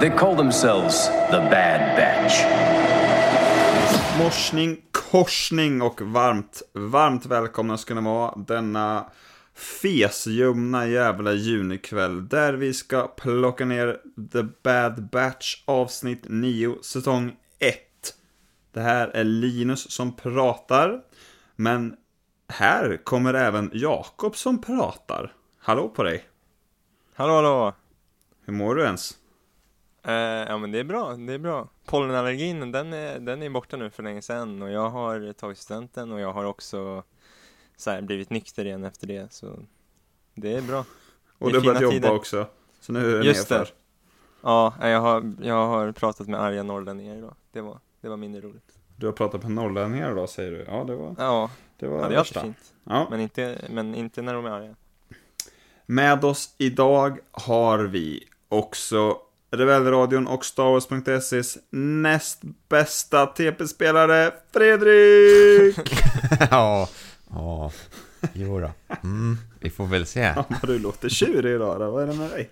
They call themselves the Bad Batch. Morsning, korsning och varmt, varmt välkomna ska ni vara denna fesljumna jävla junikväll där vi ska plocka ner The Bad Batch avsnitt 9 säsong 1. Det här är Linus som pratar, men här kommer även Jakob som pratar. Hallå på dig! Hallå hallå! Hur mår du ens? Eh, ja men det är bra, det är bra. Pollenallergin, den är, den är borta nu för länge sedan och jag har tagit studenten och jag har också så här, blivit nykter igen efter det så det är bra. Och Det du har börjat jobba tider. också. Så nu är det Just det. nerför. Ja, jag har, jag har pratat med arga norrlänningar idag. Det var, det var mindre roligt. Du har pratat med norrlänningar idag säger du. Ja, det var, Ja, det var ja det är alltid värsta. fint. Ja. Men inte, men inte när de är arga. Med oss idag har vi också Rebellradion och Star Wars.ses näst bästa TP-spelare, Fredrik! ja, ja, jo då. Mm, vi får väl se. Ja, vad du låter tjurig idag då, vad är det med dig?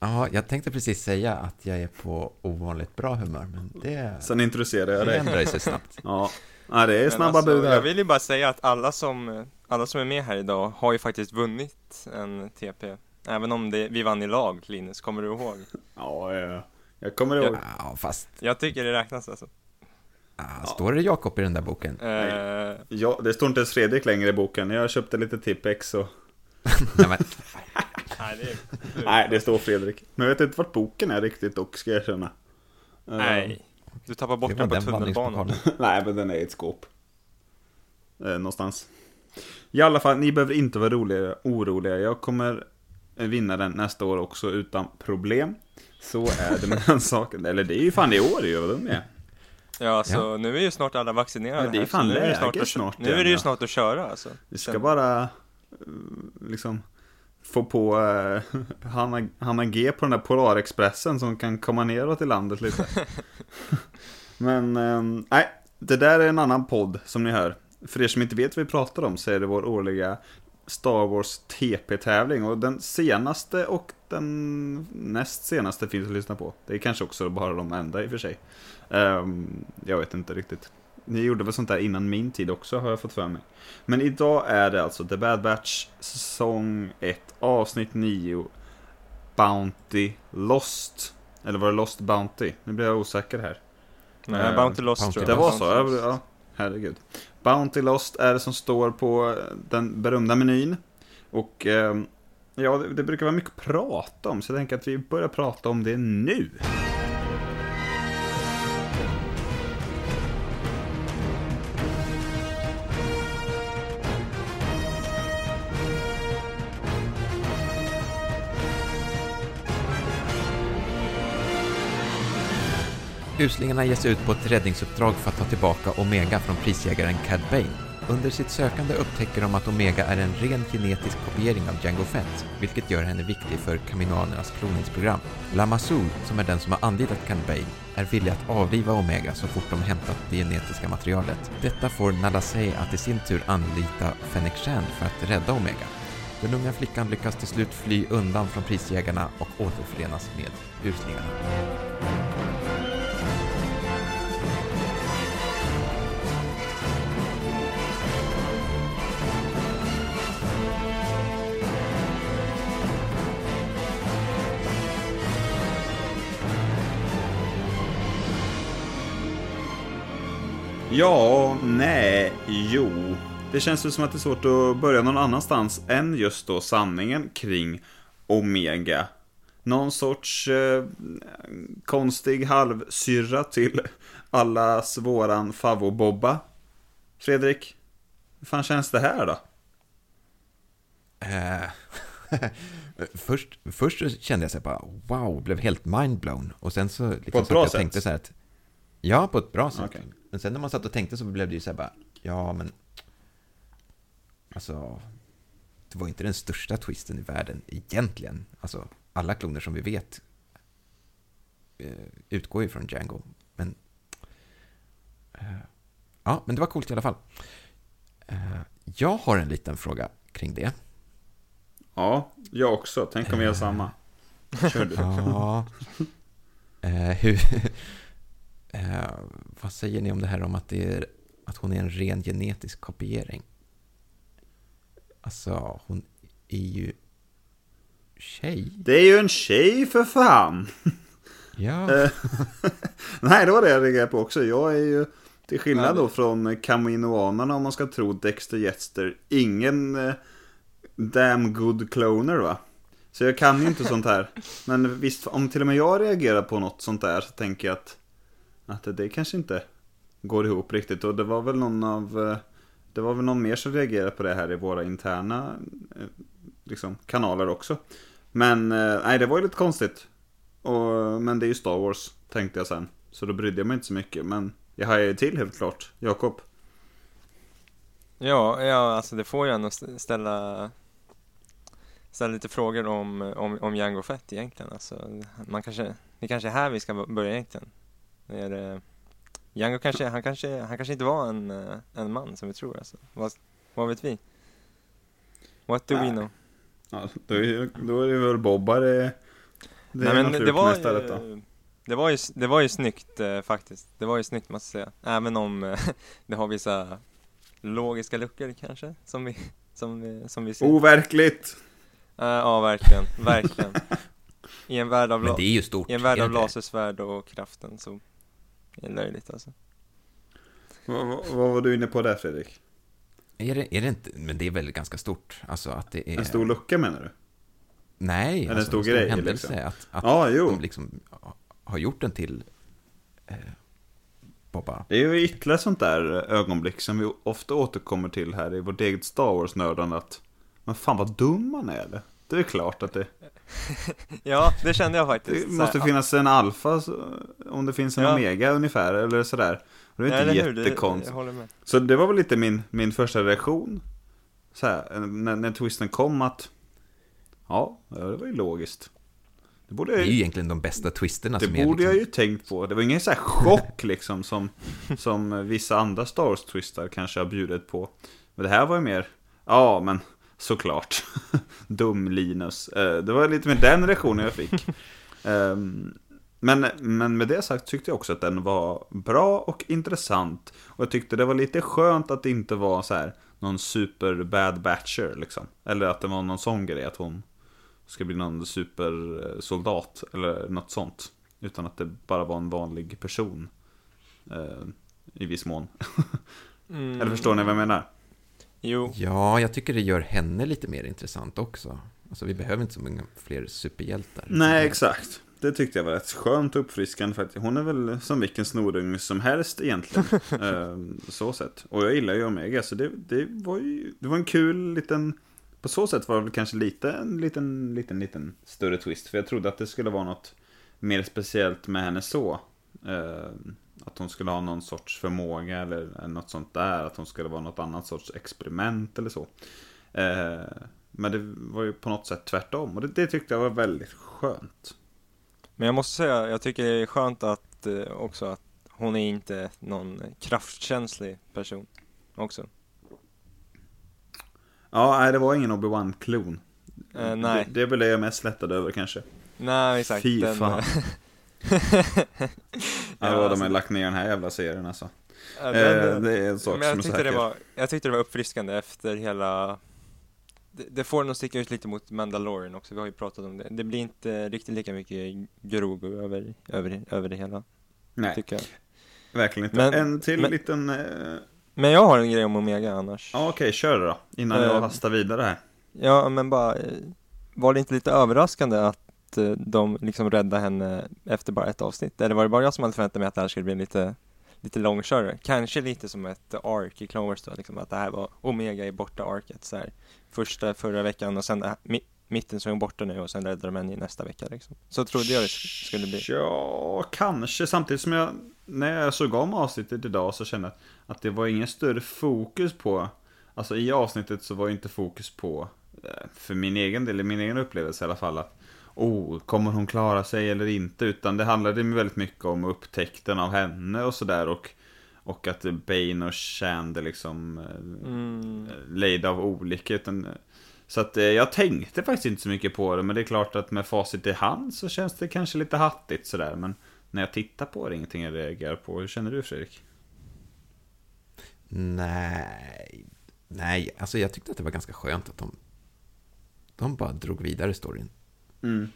Ja, jag tänkte precis säga att jag är på ovanligt bra humör, men det, Sen introducerar jag det dig. ändrar sig snabbt. Ja, ja det är snabba alltså, bud Jag vill ju bara säga att alla som, alla som är med här idag har ju faktiskt vunnit en TP. Även om det, vi vann i lag, Linus, kommer du ihåg? Ja, ja, jag kommer ihåg. Ja, fast Jag tycker det räknas alltså. ja, står det Jakob i den där boken? Eh, Ja, det står inte ens Fredrik längre i boken. Jag köpte lite Tippex och... Nej, men, nej, det är... Nej, det står Fredrik. Men jag vet inte vart boken är riktigt dock, ska jag erkänna. Eh, Nej, du tappar bort den på den tunnelbanan. Nej, men den är i ett skåp. Eh, någonstans. I alla fall, ni behöver inte vara roliga, oroliga. Jag kommer vinna den nästa år också utan problem. Så är det med den saken. Eller det är ju fan i år ju, vad dum jag är. Ja, så nu är ju snart alla vaccinerade Ja, det är här, fan så nu är det läge snart, att, snart Nu är det ju ja. snart att köra alltså. Vi ska Sen- bara eh, liksom få på eh, Hanna, Hanna G på den där Polarexpressen som kan komma neråt i landet lite. Men eh, nej, det där är en annan podd som ni hör. För er som inte vet vad vi pratar om så är det vår årliga Star Wars TP-tävling och den senaste och den näst senaste finns att lyssna på. Det är kanske också bara de enda i och för sig. Ehm, jag vet inte riktigt. Ni gjorde väl sånt där innan min tid också har jag fått för mig. Men idag är det alltså The Bad Batch säsong 1 avsnitt 9 Bounty Lost. Eller var det Lost Bounty? Nu blir jag osäker här. Nej, Eh, Bounty Lost Bounty tror Det jag. var så? Ja, herregud. Bounty Lost är det som står på eh, den berömda menyn. Och eh, ja, det, det brukar vara mycket att prata om, så jag tänker att vi börjar prata om det nu. Uslingarna ger sig ut på ett räddningsuppdrag för att ta tillbaka Omega från prisjägaren Cad Bane. Under sitt sökande upptäcker de att Omega är en ren genetisk kopiering av Django Fett, vilket gör henne viktig för kaminoanernas kloningsprogram. Lamasu, som är den som har anlitat Cad Bane, är villig att avliva Omega så fort de hämtat det genetiska materialet. Detta får Nalasei att i sin tur anlita Fennec Shand för att rädda Omega. Den unga flickan lyckas till slut fly undan från prisjägarna och återförenas med uslingarna. Ja, nej, jo. Det känns ju som att det är svårt att börja någon annanstans än just då sanningen kring Omega. Någon sorts eh, konstig halvsyrra till allas våran favobobba. Fredrik, hur fan känns det här då? Eh, först, först så kände jag så här bara wow, blev helt mindblown. Och sen så liksom På ett bra jag sätt? tänkte så här att Ja, på ett bra sätt. Okej. Men sen när man satt och tänkte så blev det ju så här bara ja, men alltså det var inte den största twisten i världen egentligen. Alltså alla kloner som vi vet eh, utgår ju från Django. Men eh, ja, men det var coolt i alla fall. Eh, jag har en liten fråga kring det. Ja, jag också. Tänk om vi gör samma. Kör du. Ja. Hur, eh, vad säger ni om det här om att, det är, att hon är en ren genetisk kopiering? Alltså, hon är ju tjej. Det är ju en tjej för fan! Ja, Eh, Nej, det var det jag reagerade på också. Jag är ju, till skillnad då från Kaminoanerna om man ska tro Dexter Jetster, ingen eh, damn good cloner va? Så jag kan ju inte sånt här. Men visst, om till och med jag reagerar på något sånt där så tänker jag att, att det, kanske inte går ihop riktigt. Och det var väl någon av, eh, det var väl någon mer som reagerade på det här i våra interna eh, liksom, kanaler också. Men eh, nej, det var ju lite konstigt. Och, men det är ju Star Wars, tänkte jag sen. Så då brydde jag mig inte så mycket. Men jag hajade ju till helt klart. Jakob. Ja, ja, alltså det får ju ändå ställa ställa lite frågor om, om, om Jango Fett egentligen. Alltså, man kanske, det kanske är här vi ska börja egentligen. Är, det- Django kanske, han kanske, han kanske inte var en, eh, en man som vi tror alltså. Vad, vad vet vi? What do we Nej. know? Ja, då, är, då är det väl Bobbar det, det Nej är men det var, ju, det var ju, det var ju snyggt eh, faktiskt. Det var ju snyggt måste jag säga. Även om eh, det har vissa logiska luckor kanske, som vi, som, vi- som vi ser. Overkligt! Eh, ja, verkligen, verkligen. I en värld av, men la- det är ju stort. i en värld är av lasersvärd och kraften så är det löjligt alltså. Vad, vad, vad var du inne på där Fredrik? Är det, är det inte, men det är väl ganska stort. Alltså att det är... En stor lucka menar du? Nej, en alltså, stor en stor grej, händelse. liksom. Att, att jo. de liksom har gjort den till eh, Bobba. Det är ju ytterligare sånt där ögonblick som vi ofta återkommer till här i vårt eget Star Wars-nördande att Men fan vad dum man är eller? Det är klart att det, Ja, det kände jag faktiskt. det måste finnas en alfa om det finns en Ja. omega ungefär eller sådär. Och det ja, är inte? Det- jättekonstigt. Jag. Så det var väl lite min, min första reaktion. Så här, när, när twisten kom att Ja, ja, det var ju logiskt. Det borde Det jag är ju egentligen de bästa twisterna det som är borde jag liksom, ju tänkt på. Det var ingen så här chock liksom som, som vissa andra Star Wars-twistar kanske har bjudit på. Men det här var ju mer, ja men såklart. Dum Linus. Eh, Det var lite med den reaktionen jag fick. Ehm, Men, men med det sagt tyckte jag också att den var bra och intressant. Och jag tyckte det var lite skönt att det inte var så här någon super bad batcher liksom. Eller att det var någon sån grej att hon ska bli någon supersoldat eller något sånt. Utan att det bara var en vanlig person. Eh, I viss mån. Mm. Eller förstår ni vad jag menar? Jo, Ja, jag tycker det gör henne lite mer intressant också. Alltså vi behöver inte så många fler superhjältar. Nej, exakt. Det tyckte jag var rätt skönt och uppfriskande faktiskt. Hon är väl som vilken snorunge som helst egentligen. eh, så sett. Och jag gillar ju Omega, så det, det var ju det var en kul liten... På så sätt var det väl kanske lite en liten, liten, liten större twist. För jag trodde att det skulle vara något mer speciellt med henne så. Eh, att hon skulle ha någon sorts förmåga eller något sånt där. Att hon skulle vara något annat sorts experiment eller så. Eh, men det var ju på något sätt tvärtom. Och det, det tyckte jag var väldigt skönt. men jag måste säga, jag tycker det är skönt att eh, också att hon är inte någon kraftkänslig person också. Ja, nej, det var ingen Obi-Wan-klon. Eh, nej. Det, det är väl det jag mest lättad över kanske. Nej, exakt. Fy fan. eh, Ja, de alltså, har lagt ner den här jävla serien alltså. ja, Eh, den- det är en sak Men jag som är tyckte, det säker. var, jag tyckte det var uppfriskande efter hela det, det får nog sticka ut lite mot Mandalorian också, vi har ju pratat om det. Det blir inte riktigt lika mycket Grogu över, över, över det hela, Nej, tycker jag. verkligen inte. Men- en till men- liten... Eh... Men jag har en grej om Omega annars. Ja, okej, kör då. Innan jag Eh, hastar vidare här. Ja, men bara, eh, var det inte lite överraskande att Eh, de liksom räddade henne efter bara ett avsnitt? Eller var det bara jag som hade förväntat mig att det här skulle bli lite, lite långkörare? Kanske lite som ett ark i Clone Wars då, liksom att det här var Omega i borta arket så här. Första förra veckan och sen det här, mi, mitten så är hon borta nu och sen räddar de henne i nästa vecka liksom. Så trodde jag det skulle bli. Ja, kanske. Samtidigt som jag, när jag såg om avsnittet idag så kände jag att det var ingen större fokus på, alltså i avsnittet så var ju inte fokus på, eh, för min egen del, i min egen upplevelse i alla fall, att oh, kommer hon klara sig eller inte? Utan det handlade ju väldigt mycket om upptäckten av henne och sådär och, och att Bane och Shander liksom eh, Mm. lejd av olika. Utan, så att eh, jag tänkte faktiskt inte så mycket på det, men det är klart att med facit i hand så känns det kanske lite hattigt sådär. Men när jag tittar på det ingenting jag reagerar på. Hur känner du Fredrik? Nej, nej, alltså jag tyckte att det var ganska skönt att de, de bara drog vidare storyn. Mm.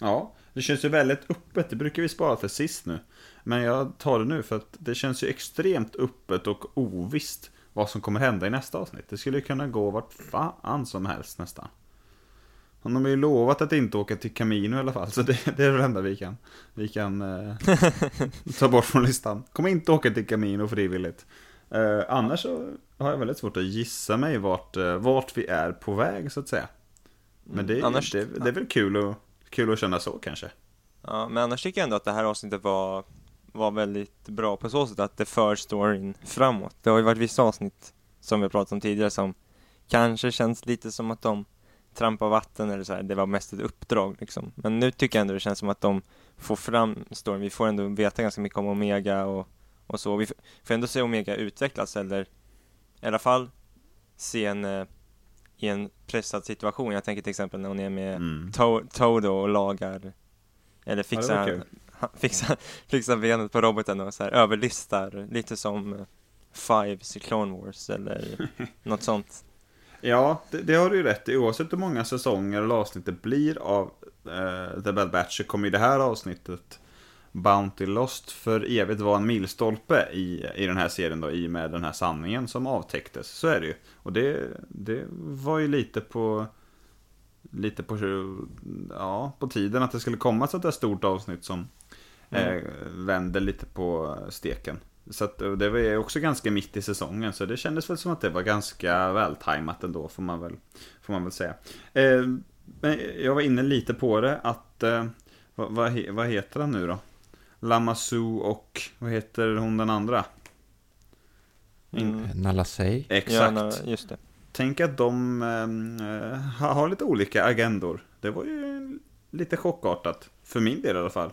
Ja, det känns ju väldigt öppet. Det brukar vi spara för sist nu. Men jag tar det nu för att det känns ju extremt öppet och ovisst vad som kommer hända i nästa avsnitt. Det skulle kunna gå vart fan som helst nästan. Och de har ju lovat att inte åka till Camino i alla fall, så det, det är det enda vi kan, vi kan eh, ta bort från listan. Kommer inte åka till Camino frivilligt. Eh, annars så har jag väldigt svårt att gissa mig vart, eh, vart vi är på väg så att säga. Men det, Annars- det, det är väl kul att, kul att känna så kanske. Ja, men annars tycker jag ändå att det här avsnittet var, var väldigt bra på så sätt att det för storyn framåt. Det har ju varit vissa avsnitt som vi har pratat om tidigare som kanske känns lite som att de trampar vatten eller så här. det var mest ett uppdrag liksom. Men nu tycker jag ändå det känns som att de får fram storyn. Vi får ändå veta ganska mycket om Omega och, och så. Vi får ändå se Omega utvecklas eller i alla fall se en eh, i en pressad situation. Jag tänker till exempel när hon är med Mm. To- Todo och lagar eller Ja, fixar, han, fixar, fixar benet på roboten och så här överlistar lite som Fives i Clone Wars eller något sånt. Ja, det, det har du ju rätt i. Oavsett hur många säsonger eller avsnitt det blir av eh, The Bad Batch så kommer ju det här avsnittet Bounty Lost för evigt vara en milstolpe i, i den här serien då, i och med den här sanningen som avtäcktes. Så är det ju. Och det, det var ju lite på lite på, ja, på tiden att det skulle komma ett sånt där stort avsnitt som eh, vänder lite på steken. Så att, det var ju också ganska mitt i säsongen, så det kändes väl som att det var ganska vältajmat ändå, får man väl, får man väl säga. Eh, men jag var inne lite på det, att, eh, vad, vad, vad heter han nu då? Lamassu och, vad heter hon den andra? Mm. Ja, Exakt. när- just det. Tänk att de ha- har lite olika agendor. Det var ju lite chockartat. För min del i alla fall.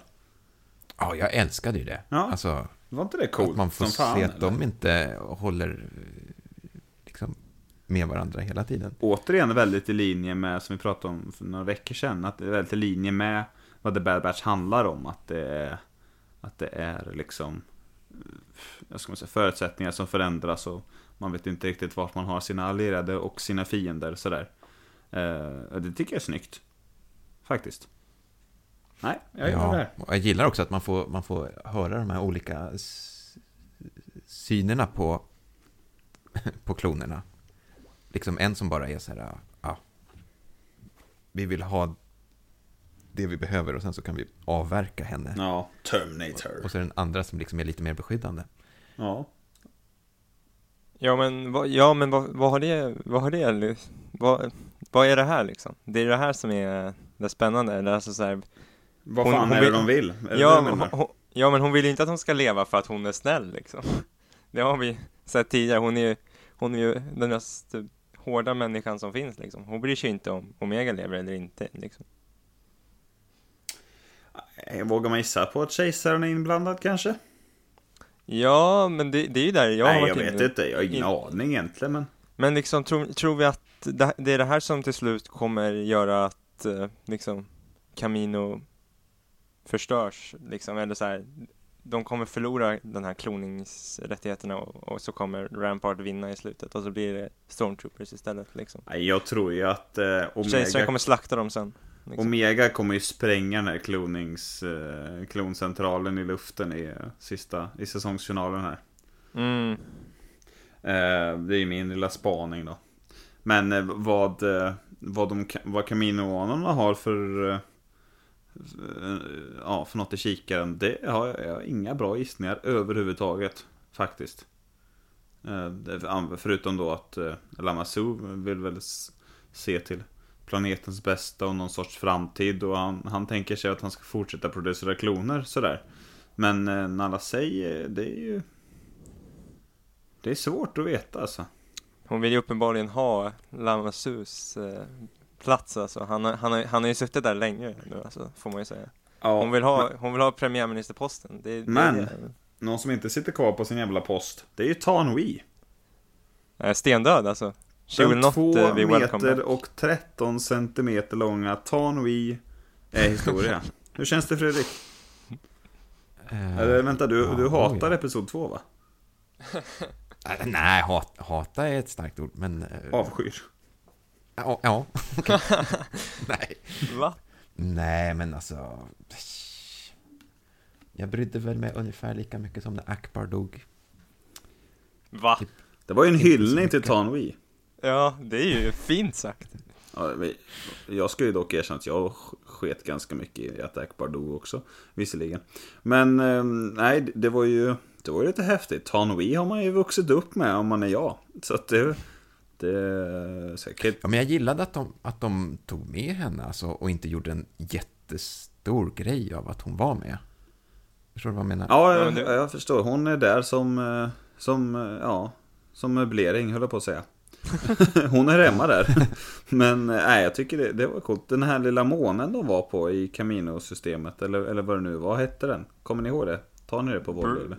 Ja, jag älskade ju det. Ja. Alltså, Var inte det coolt att man får som fan? se att eller? de inte håller liksom, med varandra hela tiden. återigen väldigt i linje med, som vi pratade om för några veckor sedan, att det är väldigt i linje med vad The Bad Batch handlar om. Att det är, att det är liksom, jag ska man säga, förutsättningar som förändras och man vet inte riktigt vart man har sina allierade och sina fiender sådär. Eh, och det tycker jag är snyggt. Faktiskt. Nej, jag gillar det Ja, här. och jag gillar också att man får, man får höra de här olika synerna på, på klonerna. Liksom en som bara är så här, ja, vi vill ha det vi behöver och sen så kan vi avverka henne. Ja, Terminator. Och så är den andra som liksom är lite mer beskyddande. Ja. Ja men, vad, ja, men vad, vad har det, vad har det, vad, vad är det här liksom? Det är det här som är det spännande, eller alltså så här, Vad Hon- fan hon är det vill- de vill? Är det ja, det menar? hon, ja men hon vill ju inte att hon ska leva för att hon är snäll liksom. Det har vi sett tidigare, hon är ju, hon är ju den mest hårda människan som finns liksom. Hon bryr sig inte om Omega lever eller inte liksom. Jag vågar man gissa på att kejsaren är inblandad kanske? Ja, men det, det är ju där jag har Nej, varit jag vet inne. inte. Jag har ingen in- aning egentligen, men... Men liksom, tror, tror vi att det, det är det här som till slut kommer göra att eh, liksom Camino förstörs liksom, eller så här, de kommer förlora den här kloningsrättigheterna och, och så kommer Rampart vinna i slutet och så blir det Stormtroopers istället liksom. Nej, jag tror ju att eh, Kejsaren Omega, kommer slakta dem sen. Liksom. Omega kommer ju spränga den här klonings, eh, kloncentralen i luften i, eh, sista, i säsongsfinalen här. Mm. Eh, det är ju min lilla spaning då. Men eh, vad, eh, vad, de, vad Caminoanerna har för, eh, ja, för något i kikaren, det har jag, jag har inga bra gissningar överhuvudtaget. Faktiskt. Förutom då att Lamassu vill väl se till planetens bästa och någon sorts framtid och han, han tänker sig att han ska fortsätta producera kloner sådär. Men eh, Nala eh, det är ju det är svårt att veta alltså. Hon vill ju uppenbarligen ha Lamassus eh, plats alltså. Han, han, han har ju suttit där länge nu alltså, får man ju säga. Ja, Hon vill ha, hon vill ha premiärministerposten. Det, det, Men- Någon som inte sitter kvar på sin jävla post, det är ju Tan Wee. är stendöd alltså. She will Den not två eh, be welcome meter back. och 13 centimeter långa Tan Wee är historia. Hur känns det Fredrik? Eh, Eller vänta, du, ja, du hatar oj. episod 2 va? Eh, Nej, hat, hata är ett starkt ord, men... eh, Avskyr. Ja, ja. Nej. Va? Nej, men alltså... Jag brydde väl mig ungefär lika mycket som när Akbar dog. Va? Det var ju en hyllning till. Tanwi. Ja, det är ju fint sagt. Ja, jag ska ju dock erkänna att jag sket ganska mycket i att Akbar dog också, visserligen. Men eh, nej, det var ju det var ju lite häftigt. Tanwi har man ju vuxit upp med om man är jag. Så att det, det är säkert. Ja, men jag gillade att de, att de tog med henne alltså, och inte gjorde en jättestor grej av att hon var med. Förstår du vad jag menar? Ja, Ja, jag, jag förstår. Hon är där som, eh, som, eh, ja, som möblering, höll jag på att säga. Hon är hemma där. Men nej, jag tycker det, det var coolt. Den här lilla månen de var på i Camino-systemet, eller, eller vad det nu var, hette den? Kommer ni ihåg det? Tar ni det på Volvo? Br-?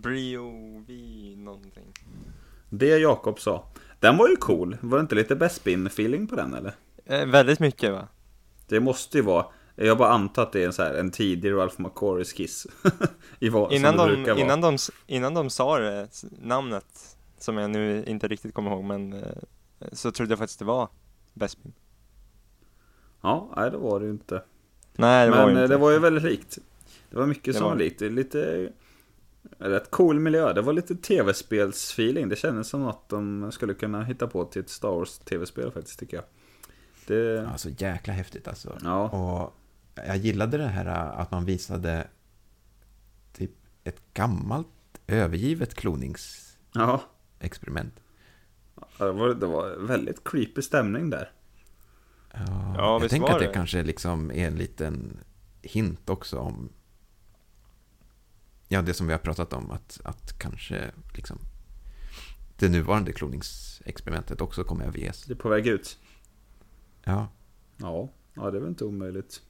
Brio V någonting. Det Jakob sa. Den var ju cool. Var det inte lite Bespin-feeling på den eller? Eh, väldigt mycket va? Det måste ju vara. Jag bara antar att det är en, så här, en tidig Ralph McCory-skiss. I vad, Innan som det de, brukar vara. innan, de, innan de sa det, namnet, som jag nu inte riktigt kommer ihåg, men eh, så trodde jag faktiskt det var Bespin. Ja, nej det var det ju inte. Nej, det Men var ju eh, inte. det var ju väldigt likt. Det var mycket Det som var likt. Lite rätt cool miljö. Det var lite tv-spelsfeeling. Det kändes som att de skulle kunna hitta på till ett Star Wars tv-spel faktiskt tycker jag. Det... Alltså jäkla häftigt alltså. Ja. Och jag gillade det här att man visade typ ett gammalt övergivet kloningsexperiment. Ja. Det var, det var väldigt creepy stämning där. Ja, Ja, jag tänker att det det. kanske liksom är en liten hint också om Ja, det som vi har pratat om, att, att kanske liksom det nuvarande kloningsexperimentet också kommer överges. Det är på väg ut. Ja, Ja, ja det är väl inte omöjligt.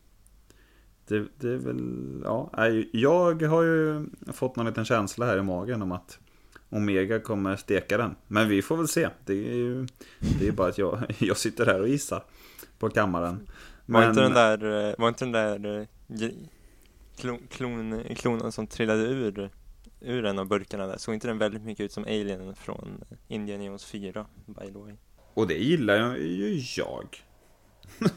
Det, det är väl, ja, nej, jag har ju fått någon liten känsla här i magen om att Omega kommer steka den. Men vi får väl se. Det är ju det är bara att jag, jag sitter här och gissar på kammaren. Var inte den där, eh, var inte den där eh, klon, klon, klonen som trillade ur, ur en av burkarna där, såg inte den väldigt mycket ut som alienen från Indian Jones 4, by the way? Och det gillar ju jag.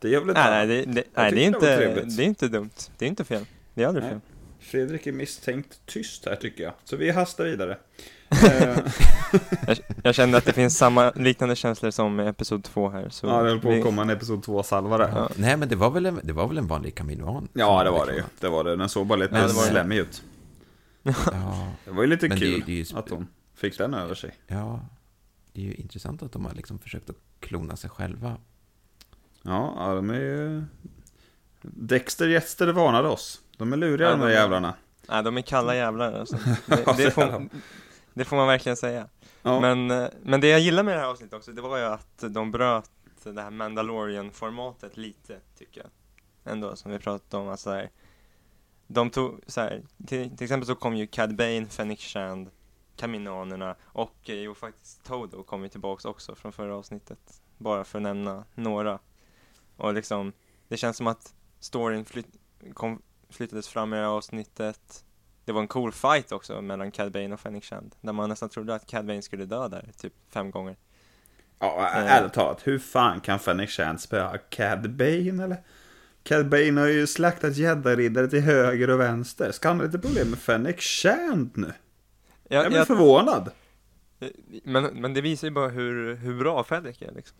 det gör väl inte Nej, nej, det, det, nej, det, är det inte, trevligt. det är inte dumt. Det är inte fel. Det är aldrig Nej. fel. Fredrik är misstänkt tyst här tycker jag. Så vi hastar vidare. Jag, jag kände att det finns samma liknande känslor som i Episod 2 här. Så ja, det höll på att komma en episod 2-salva där. Ja. Nej, men det var väl en, det var väl en vanlig kaminoan? Ja, det var det ju. Det var det. Den såg bara lite Ja, det var det. slemmig ut. Ja, Det var ju lite Men det kul det är ju att hon fick den över sig. ja, det är ju intressant att de har liksom försökt att klona sig själva. Ja, ja, de är ju... Dexter Gäster varnade oss. De är luriga Ja, de där jävlarna. Nej, de är kalla jävlar alltså. Det, det får, de. det får man verkligen säga. Ja. Men, eh, men det jag gillar med det här avsnittet också, det var ju att de bröt det här Mandalorian-formatet lite, tycker jag. Ändå, som vi pratade om, alltså här, De tog, så här, till, till exempel så kom ju Cad Bane, Fennec Shand, Kaminanerna och eh, jo faktiskt Todo kom ju tillbaks också från förra avsnittet. Bara för att nämna några. Och liksom, det känns som att storyn flytt, kom, flyttades fram i det här avsnittet. Det var en cool fight också mellan Cad Bane och Fennec Shand. Där man nästan trodde att Cad Bane skulle dö där, typ fem gånger. Ja, Eh. ärligt talat. Hur fan kan Fennec Shand spöa Cad Bane eller? Cad Bane har ju slaktat gäddariddare till höger och vänster. Ska han ha lite problem med Fennec Shand nu? Jag Jag, blir jag, förvånad. men, men det visar ju bara hur, hur bra Fennec är liksom.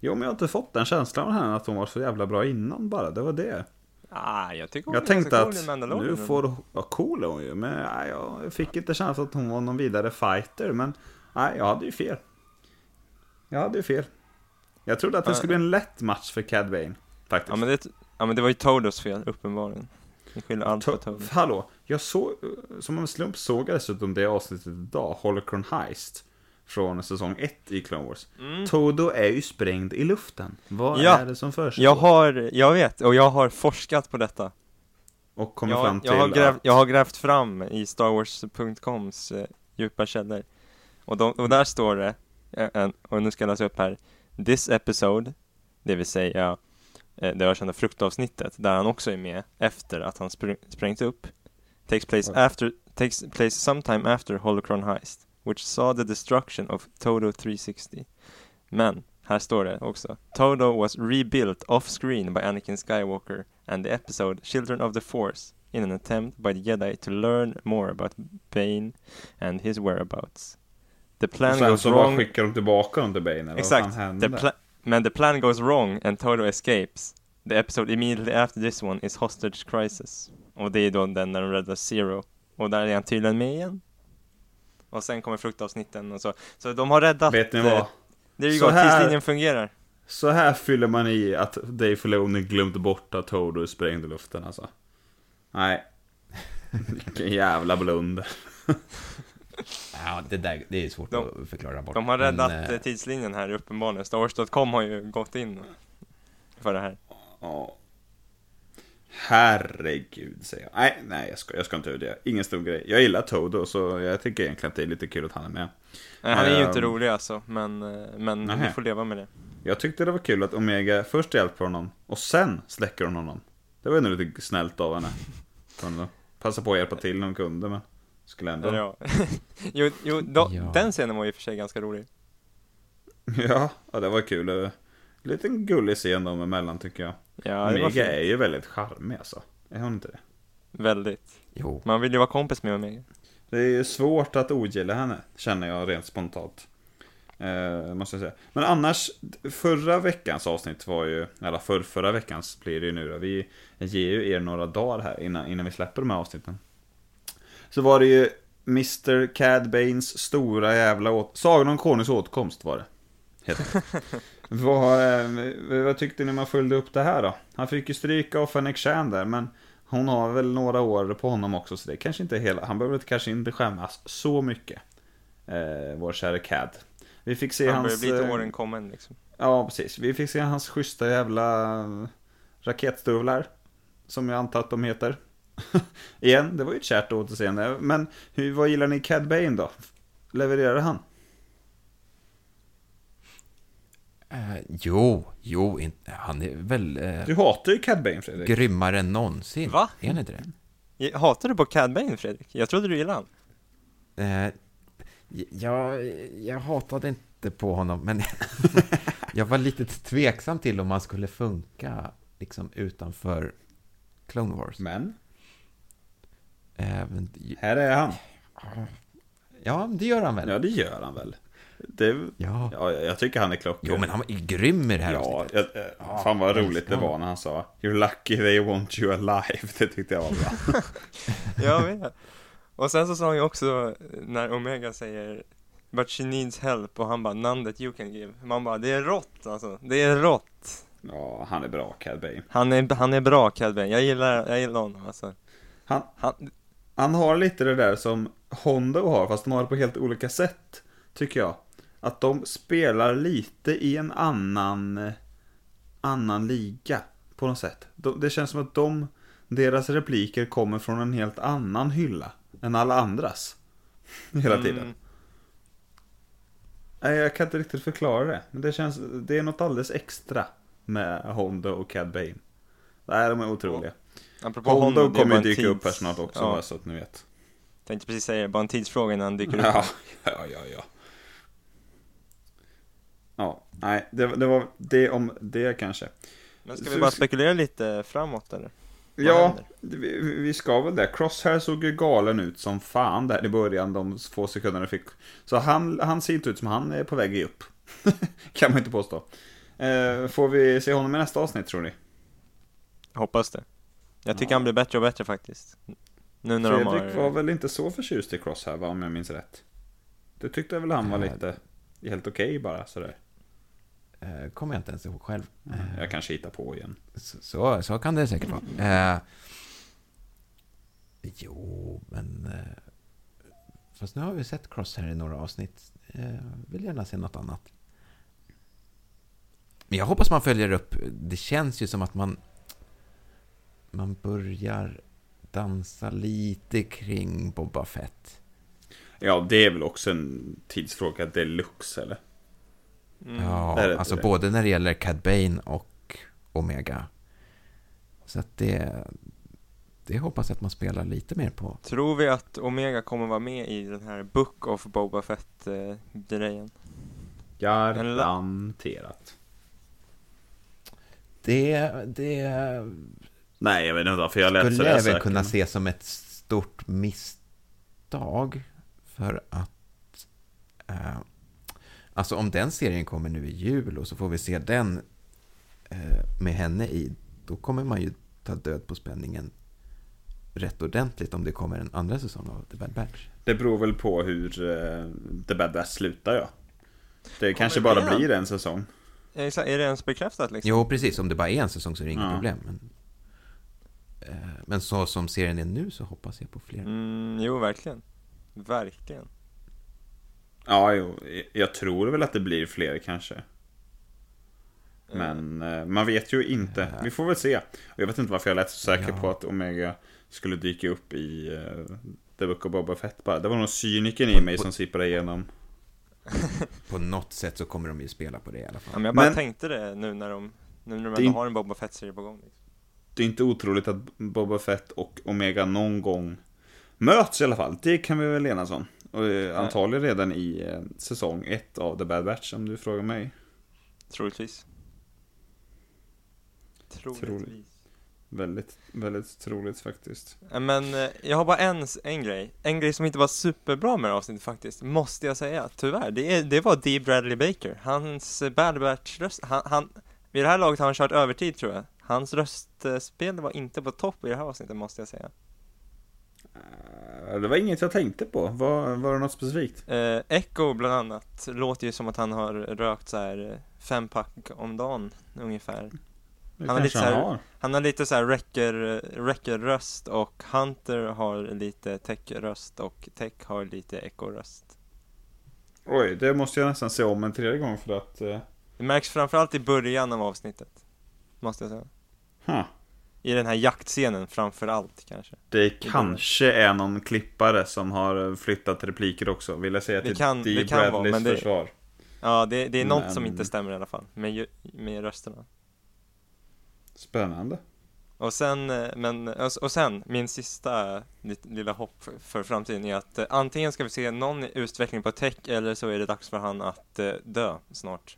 Jo, men jag har inte fått den känslan av henne att hon var så jävla bra innan bara. Det var det. Ah, jag tycker hon Jag är tänkte cool att nu får Ja, cool är hon ju. Men nej, jag fick inte känslan att hon var någon vidare fighter. Men nej, jag hade ju fel. Jag hade ju fel. Jag trodde att det Ja. skulle bli en lätt match för Cad Bane. Faktiskt. Ja men, det, ja men det var ju Todos fel, uppenbarligen. Vi skyller allt på To- Todo. Hallå, jag såg, som en slump såg jag dessutom det avsnittet idag, Holocron Heist. Från säsong 1 i Clone Wars. Mm. Todo är ju sprängd i luften. Vad Ja, är det som försiggår? Jag har, jag vet, och jag har forskat på detta. Och kommer Jag, fram till jag, har grävt, att... jag har grävt fram i StarWars.coms eh, djupa källor. Och, de, och där står det, eh, och nu ska jag läsa upp här. This episode, det vill säga eh, det ökända fruktavsnittet, där han också är med efter att han spr- sprängt upp, takes place after takes place sometime after Holocron Heist, which saw the destruction of Todo 360. Men, här står det också. Todo was rebuilt off-screen by Anakin Skywalker and the episode Children of the Force in an attempt by the Jedi to learn more about Bane and his whereabouts. The Och plan sen goes så bara wrong. skickar de tillbaka till Bane, eller Exakt. vad fan The hände? pla- men the plan goes wrong and Todo escapes. The episode immediately after this one is Hostage Crisis. Och det är då den där de räddar Zero. Och där är han tydligen med igen. Och sen kommer fruktavsnitten och så. Så de har räddat... Vet ni eh, vad? Det är ju Så gott, här- tidslinjen fungerar. Så här fyller man i att Dave Filoni glömde bort att Todo sprängde luften alltså. Nej. Vilken jävla blunder. Ja, det där det är svårt De- att förklara bort. De har Men, räddat eh, eh, tidslinjen här uppenbarligen. Star Wars.com har ju gått in för det här. Ja. Herregud, säger jag. Nej, nej, jag ska, jag ska inte över det. Ingen stor grej. Jag gillar Todo, så jag tycker egentligen att det är lite kul att han är med. Nej, han är ju inte Ehm. rolig alltså, men, eh, men vi får leva med det. Jag tyckte det var kul att Omega först hjälper honom, och sen släcker hon honom. Det var ändå lite snällt av henne. Hon passa på att hjälpa till när hon kunde, men skulle ändå... Ja. jo, jo då, Ja. den scenen var ju för sig ganska rolig. Ja, ja, det var kul. En liten gullig scen dem emellan tycker jag. Ja, fint. är ju väldigt charmig alltså. Är hon inte det? Väldigt. Jo, Man vill ju vara kompis med Omega. Det är ju svårt att ogilla henne, känner jag rent spontant. Eh, måste jag säga. Men annars, förra veckans avsnitt var ju, eller för, förra veckans blir det ju nu då. Vi ger ju er några dagar här innan, innan vi släpper de här avsnitten. Så var det ju Mr. Cad Banes stora jävla åt... Sagan om Konungs återkomst var det. Heter det. vad, eh, vad tyckte ni man följde upp det här då? Han fick ju stryka av Fennec Chan där, men hon har väl några år på honom också, så det kanske inte är hela... Han behöver kanske inte skämmas så mycket. Eh, vår kära Cad. Vi fick se Han börjar hans... bli till eh, åren kommen liksom. Ja, precis. Vi fick se hans schyssta jävla raketstövlar. Som jag antar att de heter. Igen, det var ju ett kärt återseende. Men hur, vad gillar ni Cad Bane då? Levererar han? Eh, jo, jo, inte, han är väl eh, Du hatar ju Cad Bane Fredrik. grymmare än någonsin. Va? Är han inte det? Jag- Hatar du på Cad Bane Fredrik? Jag trodde du gillade han. Eh, jag, jag hatade inte på honom, men jag var lite tveksam till om han skulle funka liksom utanför Clone Wars. Men, Eh, men, här är han. ja, det gör han väl? Ja, det gör han väl. Det, Ja. ja, jag tycker han är klockren. Jo, men han var grym i det här Ja, avsnittet. jag, eh, fan vad roligt det var när han sa You're lucky they want you alive. Det tyckte jag var bra. Jag vet. Och sen så sa han ju också när Omega säger But she needs help och han bara None that you can give. Man bara det är rått alltså. Det är rått. ja, han är bra Cad Bane. Han är, han är bra Cad Bane. Jag gillar, jag gillar honom alltså. Han, Han, Han har lite det där som Hondo har, fast de har det på helt olika sätt, tycker jag. Att de spelar lite i en annan, annan liga, på något sätt. De, det känns som att de, deras repliker kommer från en helt annan hylla än alla andras. Hela tiden. Mm, Nej, jag kan inte riktigt förklara det. Men det känns, det är något alldeles extra med Hondo och Cad Bane. Nej, de är otroliga. apropå Hondo honom, det är kommer ju dyka upp tids- här snart också, Ja, bara så att ni vet. tänkte precis säga det, bara en tidsfråga innan han dyker upp. Ja, ja, ja, ja. Ja, nej, det, det var det om det kanske. Men ska vi bara spekulera lite framåt eller? Vad ja, vi, vi ska väl det. Crosshair såg ju galen ut som fan där i början, de få sekunderna fick. Så han, han ser inte ut som han är på väg upp. kan man inte påstå. Eh, får vi se honom i nästa avsnitt tror ni? Jag hoppas det. Jag tycker Ja. han blir bättre och bättre faktiskt. Nu när de Fredrik har... var väl inte så förtjust i Crosshair va, om jag minns rätt? Du tyckte väl han var lite helt okej bara sådär? Eh, kommer jag inte ens ihåg själv. Eh, Jag kanske hittar på igen. så, så, så kan det säkert vara. Eh, jo, men... Eh, fast nu har vi sett Crosshair i några avsnitt. Eh, vill gärna se något annat. Men jag hoppas man följer upp. Det känns ju som att man... Man börjar dansa lite kring Boba Fett. Ja, det är väl också en tidsfråga deluxe eller? Mm. Ja, alltså det. både när det gäller Cad Bane och Omega. Så att det... det hoppas jag att man spelar lite mer på. Tror vi att Omega kommer vara med i den här Book of Boba Fett-grejen? Garanterat. Det, det Nej, jag vet inte varför jag lät skulle sådär jag väl kunna se som ett stort misstag. För att... Eh, alltså om den serien kommer nu i jul och så får vi se den eh, med henne i. Då kommer man ju ta död på spänningen rätt ordentligt om det kommer en andra säsong av The Bad Batch. Det beror väl på hur uh, The Bad Batch slutar ja. Det kanske det bara bli en? blir en säsong. Är är det ens bekräftat liksom? Jo, precis. Om det bara är en säsong så är det inga Ja. problem. Men, eh, men så som serien är nu så hoppas jag på fler. Mm, jo, verkligen. Verkligen. Ja, jo, jag tror väl att det blir fler kanske. Men eh, man vet ju inte. Vi får väl se. Jag vet inte varför jag lät så säker Ja. på att Omega skulle dyka upp i uh, The Book of Boba Fett bara. Det var nog cynikern i mig som sippade igenom. På något sätt så kommer de ju spela på det i alla Ja, fall. men jag bara Men- tänkte det nu när de, nu när de ändå in- har en Boba Fett-serie på gång. Liksom. Det är inte otroligt att Boba Fett och Omega någon gång möts i alla fall. Det kan vi väl enas om. Och eh, antagligen redan i eh, säsong ett av The Bad Batch om du frågar mig. Troligtvis. Troligtvis. Väldigt, väldigt troligt faktiskt. Ja, Men eh, jag har bara en, en grej, en grej som inte var superbra med det avsnittet faktiskt, måste jag säga, tyvärr. Det, det var D. Bradley Baker, hans eh, Bad Batch-röst, han, han, vid det här laget har han kört övertid tror jag. Hans röstspel var inte på topp i det här avsnittet måste jag säga. Eh, Det var inget jag tänkte på. Var, var det något specifikt? Eh, Echo bland annat låter ju som att han har rökt så här eh, fem pack om dagen ungefär. Det Han har lite så här- har. Han har lite så här räcker, räcker-röst och Hunter har lite tech-röst och Tech har lite Echo-röst. Oj, det måste jag nästan se om en tredje gång för att... Uh, Det märks framförallt i början av avsnittet, måste jag säga. huh. I den här jaktscenen framför allt kanske. Det kanske är någon klippare som har flyttat repliker också. Vill jag säga Det till kan- Dee det kan vara, Bradleys men det- försvar. Ja, det, det är något som Men- inte stämmer i alla fall, med, med rösterna. Spännande. Och sen, eh, men, och sen, min sista lit- lilla hopp för- framtiden är att eh, antingen ska vi se någon utveckling på Tech eller så är det dags för han att eh, dö snart.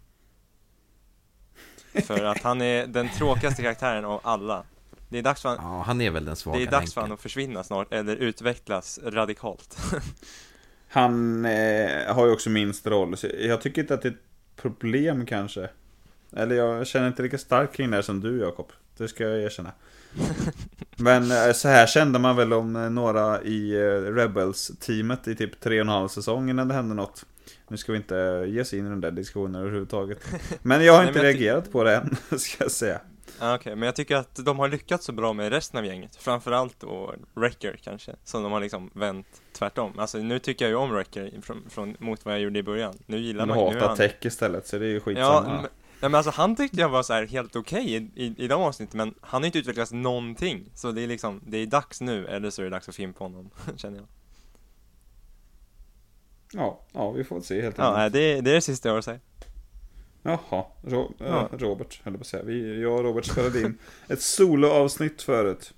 För att han är den tråkigaste karaktären av alla. Det är dags för han, Ja, han är väl den svaga det är dags för han att försvinna snart eller utvecklas radikalt. Han eh, har ju också minst roll. Så jag tycker inte att det är ett problem kanske. Eller jag känner inte lika starkt kring det här som du Jakob. Det ska jag erkänna. Men eh, så här kände man väl om eh, några i eh, Rebels-teamet i typ tre och en halv säsong innan det hände något. Nu ska vi inte ge oss in i den där diskussionen överhuvudtaget. Men jag har Nej, inte men jag reagerat på det än, ska jag säga. Ja, Okej, men jag tycker att de har lyckats så bra med resten av gänget. Framförallt då Wrecker kanske, som de har liksom vänt tvärtom. Alltså nu tycker jag ju om Wrecker från, från, mot vad jag gjorde i början. Nu gillar man är hatar han- tech istället, så det är ju Ja, skitsamma. men, ja, men alltså han tyckte jag var så här helt okej i, i, i de avsnitten, men han har inte utvecklats någonting. Så det är liksom, det är dags nu, eller så är det dags att fimpa honom, känner jag. Ja, ja, vi får se helt Ja, enkelt. nej, det, är- det är det sista jag har att säga. Jaha, Ro- Ja. eh, Robert, höll jag på att säga. Vi, jag och Robert spelade in ett soloavsnitt förut.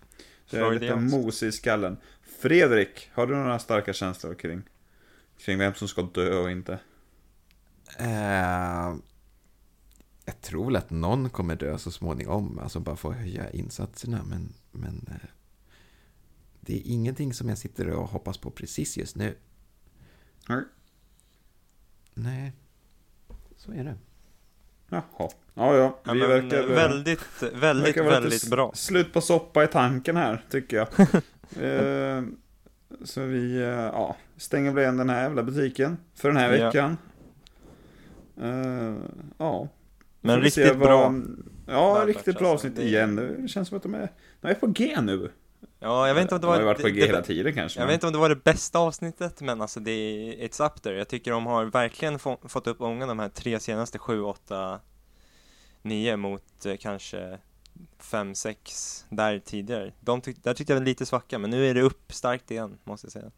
Så jag är lite mosig i skallen. Fredrik, har du några starka känslor kring, kring vem som ska dö och inte? Eh, jag tror väl att någon kommer dö så småningom, alltså bara få höja insatserna, men, men eh, det är ingenting som jag sitter och hoppas på precis just nu. Nej. Nej, så är det. Jaha, ja ja. Ja, Vi men, verkar, eh, väldigt, väldigt, verkar väldigt bra. Slut på soppa i tanken här, tycker jag. eh, så vi, eh, ja, stänger väl igen den här jävla butiken för den här Ja. veckan. Eh, ja. Men riktigt bra. Ja, riktigt bra avsnitt igen. Det känns som att de är, de är på G nu. Ja, jag vet inte om det de var... har ju varit på det- G det- hela tiden kanske. Jag men- vet inte om det var det bästa avsnittet, men alltså det är, it's up there. Jag tycker de har verkligen få, fått upp ångan de här tre senaste, sju, åtta, nio mot eh, kanske fem, sex där tidigare. De tyck, där tyckte jag var lite svacka, men nu är det upp starkt igen, måste jag säga.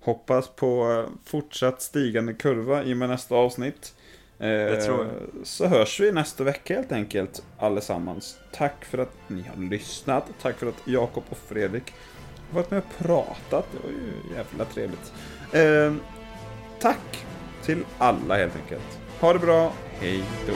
Hoppas på eh, fortsatt stigande kurva i och med nästa avsnitt. Eh, tror Så hörs vi nästa vecka helt enkelt allesammans. Tack för att ni har lyssnat. Tack för att Jakob och Fredrik har varit med och pratat. Det var ju jävla trevligt. Eh, tack till alla helt enkelt. Ha det bra. Hej då.